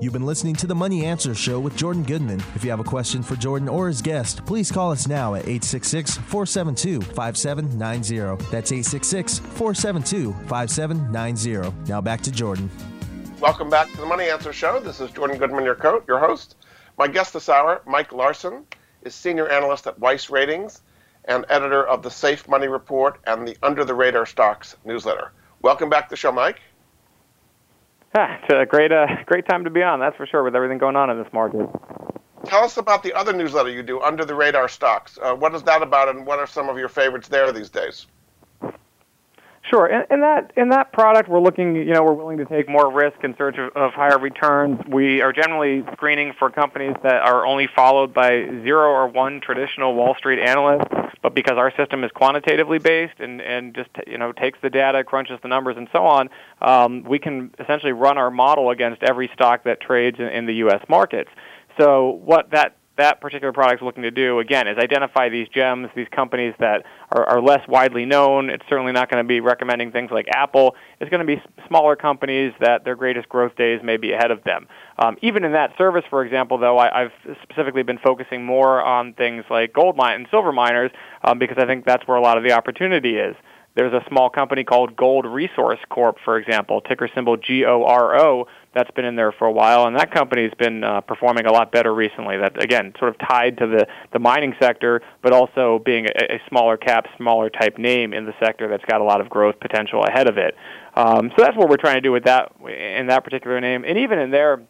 You've been listening to the Money Answer Show with Jordan Goodman. If you have a question for Jordan or his guest, please call us now at 866 472 5790. That's 866 472 5790. Now back to Jordan. Welcome back to the Money Answer Show. This is Jordan Goodman, your, co- your host. My guest this hour, Mike Larson, is senior analyst at Weiss Ratings and editor of the Safe Money Report and the Under the Radar Stocks newsletter. Welcome back to the show, Mike. Ah, it's a great, uh, great time to be on. That's for sure. With everything going on in this market. Tell us about the other newsletter you do, Under the Radar Stocks. Uh, what is that about, and what are some of your favorites there these days? Sure. In, that in that product, we're looking. You know, we're willing to take more risk in search of, of, higher returns. We are generally screening for companies that are only followed by zero or one traditional Wall Street analyst. But because our system is quantitatively based and and just you know takes the data, crunches the numbers, and so on, um, we can essentially run our model against every stock that trades in, in the U.S. markets. So what that that particular product is looking to do, again, is identify these gems, these companies that are, are less widely known. It's certainly not going to be recommending things like Apple. It's going to be smaller companies that their greatest growth days may be ahead of them. Um, even in that service, for example, though, I, I've specifically been focusing more on things like gold mine and silver miners um, because I think that's where a lot of the opportunity is. There's a small company called Gold Resource Corp, for example, ticker symbol G O R O, that's been in there for a while, and that company's been uh, performing a lot better recently. That again, sort of tied to the the mining sector, but also being a, a smaller cap, smaller type name in the sector that's got a lot of growth potential ahead of it. Um, so that's what we're trying to do with that in that particular name, and even in there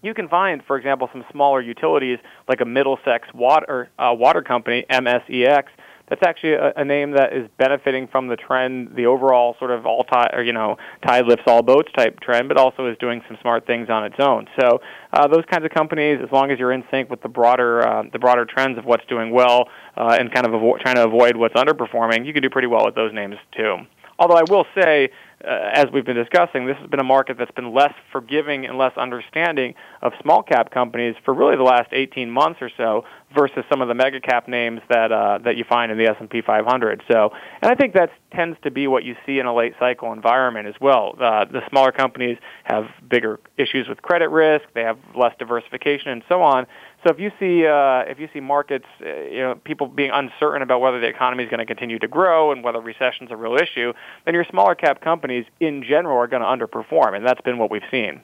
you can find, for example, some smaller utilities like a Middlesex water uh, water company, MSEX, that's actually a, a name that is benefiting from the trend, the overall sort of all tide, or you know, tide lifts all boats type trend, but also is doing some smart things on its own. So uh, those kinds of companies, as long as you're in sync with the broader uh, the broader trends of what's doing well uh, and kind of avo- trying to avoid what's underperforming, you can do pretty well with those names too. Although I will say, uh, as we've been discussing, this has been a market that's been less forgiving and less understanding of small cap companies for really the last 18 months or so versus some of the mega cap names that uh, that you find in the S&P 500. So, and I think that tends to be what you see in a late cycle environment as well. Uh, the smaller companies have bigger issues with credit risk, they have less diversification, and so on. So if you see uh, if you see markets, uh, you know, people being uncertain about whether the economy is going to continue to grow and whether recession's a real issue, then your smaller cap companies in general are going to underperform, and that's been what we've seen.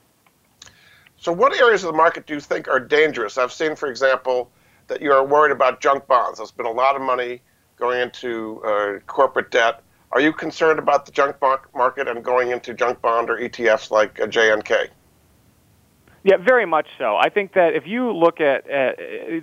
So, what areas of the market do you think are dangerous? I've seen, for example, that you are worried about junk bonds. There's been a lot of money going into uh, corporate debt. Are you concerned about the junk bond market and going into junk bond or ETFs like uh, JNK? Yeah, very much so. I think that if you look at uh,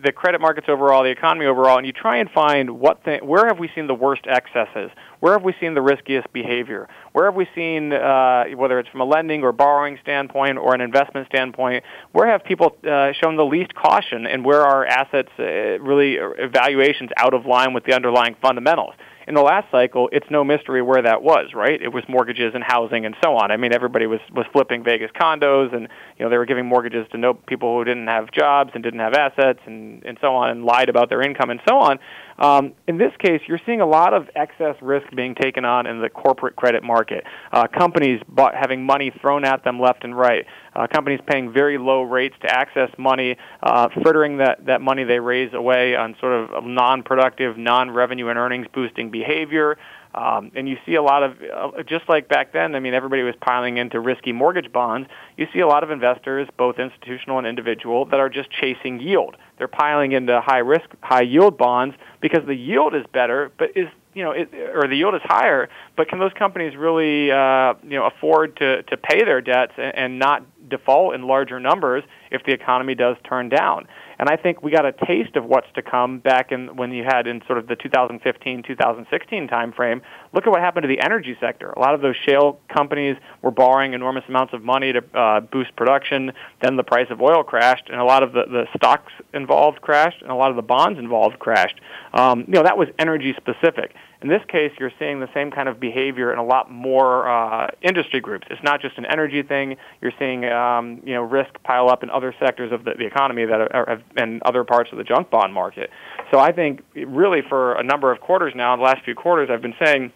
the credit markets overall, the economy overall, and you try and find what th- where have we seen the worst excesses, where have we seen the riskiest behavior, where have we seen uh, whether it's from a lending or borrowing standpoint or an investment standpoint, where have people uh, shown the least caution, and where are assets uh, really valuations out of line with the underlying fundamentals? In the last cycle, it's no mystery where that was, right? It was mortgages and housing and so on. I mean, everybody was was flipping Vegas condos, and you know they were giving mortgages to no people who didn't have jobs and didn't have assets, and and so on, and lied about their income and so on. Um, in this case, you're seeing a lot of excess risk being taken on in the corporate credit market. Uh, companies bought, having money thrown at them left and right. Uh, companies paying very low rates to access money, uh, frittering that, that money they raise away on sort of non-productive, non-revenue and earnings boosting behavior. Um, and you see a lot of, uh, just like back then, I mean, everybody was piling into risky mortgage bonds. You see a lot of investors, both institutional and individual, that are just chasing yield. They're piling into high risk, high yield bonds because the yield is better, but is you know, it, or the yield is higher, but can those companies really, uh, you know, afford to, to pay their debts and, and not default in larger numbers if the economy does turn down. And I think we got a taste of what's to come back in when you had in sort of the 2015 2016 timeframe. Look at what happened to the energy sector. A lot of those shale companies were borrowing enormous amounts of money to uh, boost production. Then the price of oil crashed, and a lot of the, the stocks involved crashed, and a lot of the bonds involved crashed. Um, you know that was energy specific. In this case, you're seeing the same kind of behavior in a lot more uh, industry groups. It's not just an energy thing. You're seeing um, you know risk pile up in other sectors of the, the economy that are, are and other parts of the junk bond market. So I think really for a number of quarters now, the last few quarters, I've been saying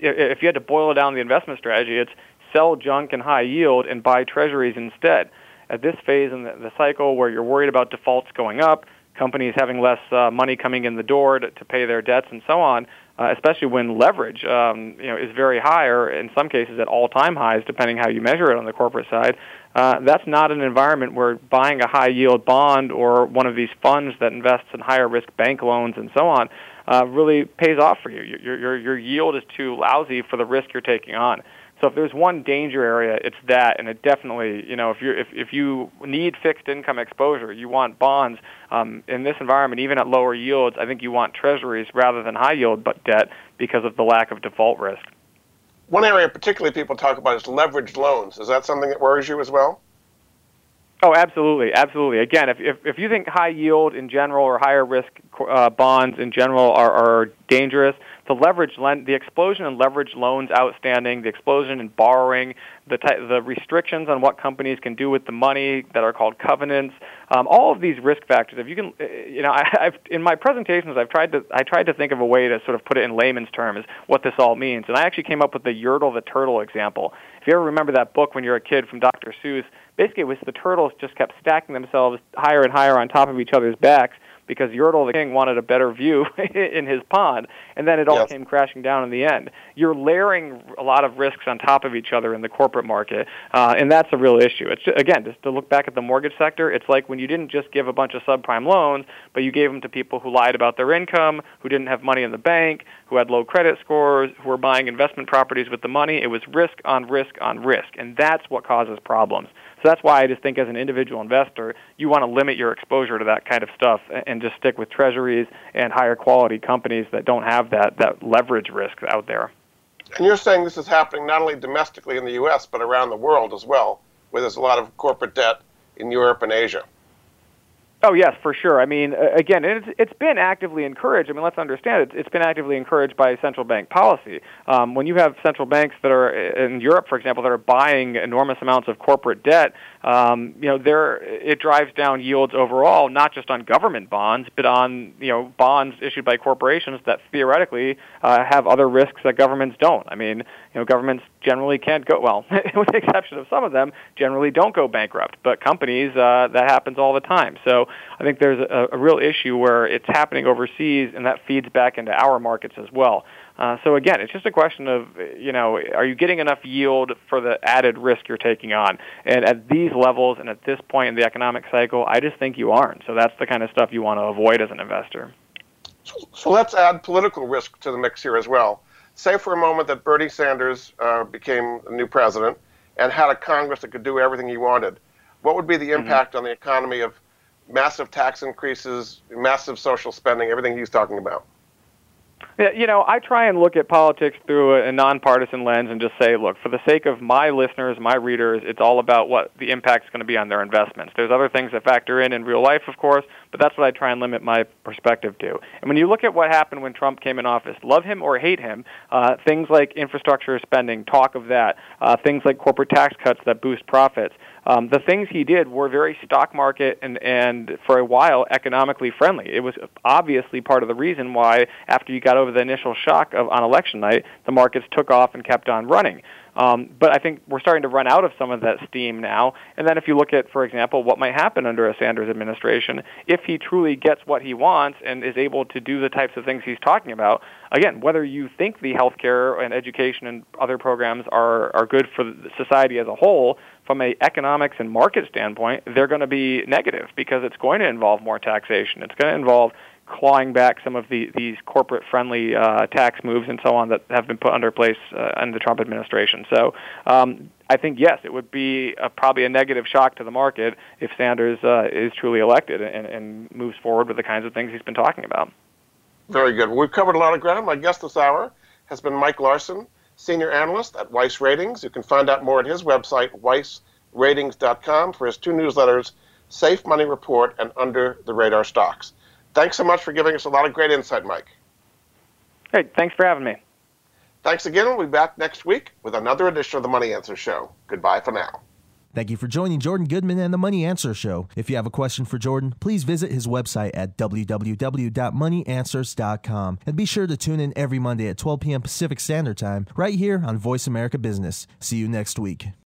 if you had to boil down the investment strategy, it's sell junk and high yield and buy treasuries instead. At this phase in the, cycle where you're worried about defaults going up, companies having less uh, money coming in the door to, to pay their debts and so on, uh, especially when leverage um, you know is very high or in some cases at all-time highs, depending how you measure it on the corporate side. Uh, that's not an environment where buying a high-yield bond or one of these funds that invests in higher-risk bank loans and so on uh, really pays off for you. Your, your, your yield is too lousy for the risk you're taking on. So if there's one danger area, it's that, and it definitely, you know, if you if if you need fixed income exposure, you want bonds um, in this environment, even at lower yields. I think you want treasuries rather than high yield but debt because of the lack of default risk. One area particularly people talk about is leveraged loans. Is that something that worries you as well? Oh, absolutely, absolutely. Again, if, if, if you think high yield in general or higher risk uh, bonds in general are, are dangerous, the leverage lend, the explosion in leverage loans outstanding, the explosion in borrowing, the ty- the restrictions on what companies can do with the money that are called covenants, um, all of these risk factors. If you can, uh, you know, I, I've in my presentations I've tried to I tried to think of a way to sort of put it in layman's terms what this all means, and I actually came up with the Yertle the turtle example. If you ever remember that book when you were a kid from Dr. Seuss, basically it was the turtles just kept stacking themselves higher and higher on top of each other's backs because Yertle the king wanted a better view in his pond, and then it all yes. came crashing down in the end. You're layering a lot of risks on top of each other in the corporate market, uh, and that's a real issue. It's again just to look back at the mortgage sector. It's like when you didn't just give a bunch of subprime loans, but you gave them to people who lied about their income, who didn't have money in the bank, who had low credit scores, who were buying investment properties with the money. It was risk on risk on risk, and that's what causes problems. So that's why I just think as an individual investor, you want to limit your exposure to that kind of stuff and just stick with treasuries and higher quality companies that don't have that, that leverage risk out there. And you're saying this is happening not only domestically in the U.S., but around the world as well, where there's a lot of corporate debt in Europe and Asia. Oh yes, for sure. I mean, again, it's it's been actively encouraged. I mean, let's understand it. It's been actively encouraged by central bank policy. Um, when you have central banks that are in Europe, for example, that are buying enormous amounts of corporate debt, um, you know, there it drives down yields overall, not just on government bonds, but on you know bonds issued by corporations that theoretically uh, have other risks that governments don't. I mean, you know, governments generally can't go well, with the exception of some of them, generally don't go bankrupt. But companies, uh, that happens all the time. So I think there's a, a real issue where it's happening overseas, and that feeds back into our markets as well. Uh, so again, it's just a question of, you know, are you getting enough yield for the added risk you're taking on? And at these levels and at this point in the economic cycle, I just think you aren't. So that's the kind of stuff you want to avoid as an investor. So, so let's add political risk to the mix here as well say for a moment that Bernie Sanders uh, became the new president and had a Congress that could do everything he wanted, what would be the mm-hmm. impact mm-hmm. on the economy of massive tax increases, massive social spending, everything he's talking about? You know, I try and look at politics through a nonpartisan lens and just say, look, for the sake of my listeners, my readers, it's all about what the impact is going to be on their investments. There's other things that factor in in real life, of course, but that's what I try and limit my perspective to. And when you look at what happened when Trump came in office, love him or hate him, uh, things like infrastructure spending, talk of that, uh, things like corporate tax cuts that boost profits, um, the things he did were very stock market and, and for a while economically friendly. It was obviously part of the reason why after you got over the initial shock of on election night, the markets took off and kept on running. Um, but I think we're starting to run out of some of that steam now. And then if you look at, for example, what might happen under a Sanders administration, if he truly gets what he wants and is able to do the types of things he's talking about, again, whether you think the health care and education and other programs are, are good for society as a whole, from a economics and market standpoint, they're going to be negative because it's going to involve more taxation. It's going to involve clawing back some of the, these corporate friendly uh, tax moves and so on that have been put under place uh, in the Trump administration. So um, I think yes, it would be a, probably a negative shock to the market if Sanders uh, is truly elected and, and moves forward with the kinds of things he's been talking about. Very good. We've covered a lot of ground. My guest this hour has been Mike Larson, senior analyst at Weiss Ratings. You can find out more at his website, weissratings.com, for his two newsletters, Safe Money Report and Under the Radar Stocks. Thanks so much for giving us a lot of great insight, Mike. Hey, thanks for having me. Thanks again. We'll be back next week with another edition of the Money Answer Show. Goodbye for now. Thank you for joining Jordan Goodman and the Money Answer Show. If you have a question for Jordan, please visit his website at www.moneyanswers.com and be sure to tune in every Monday at 12 p.m. Pacific Standard Time right here on Voice America Business. See you next week.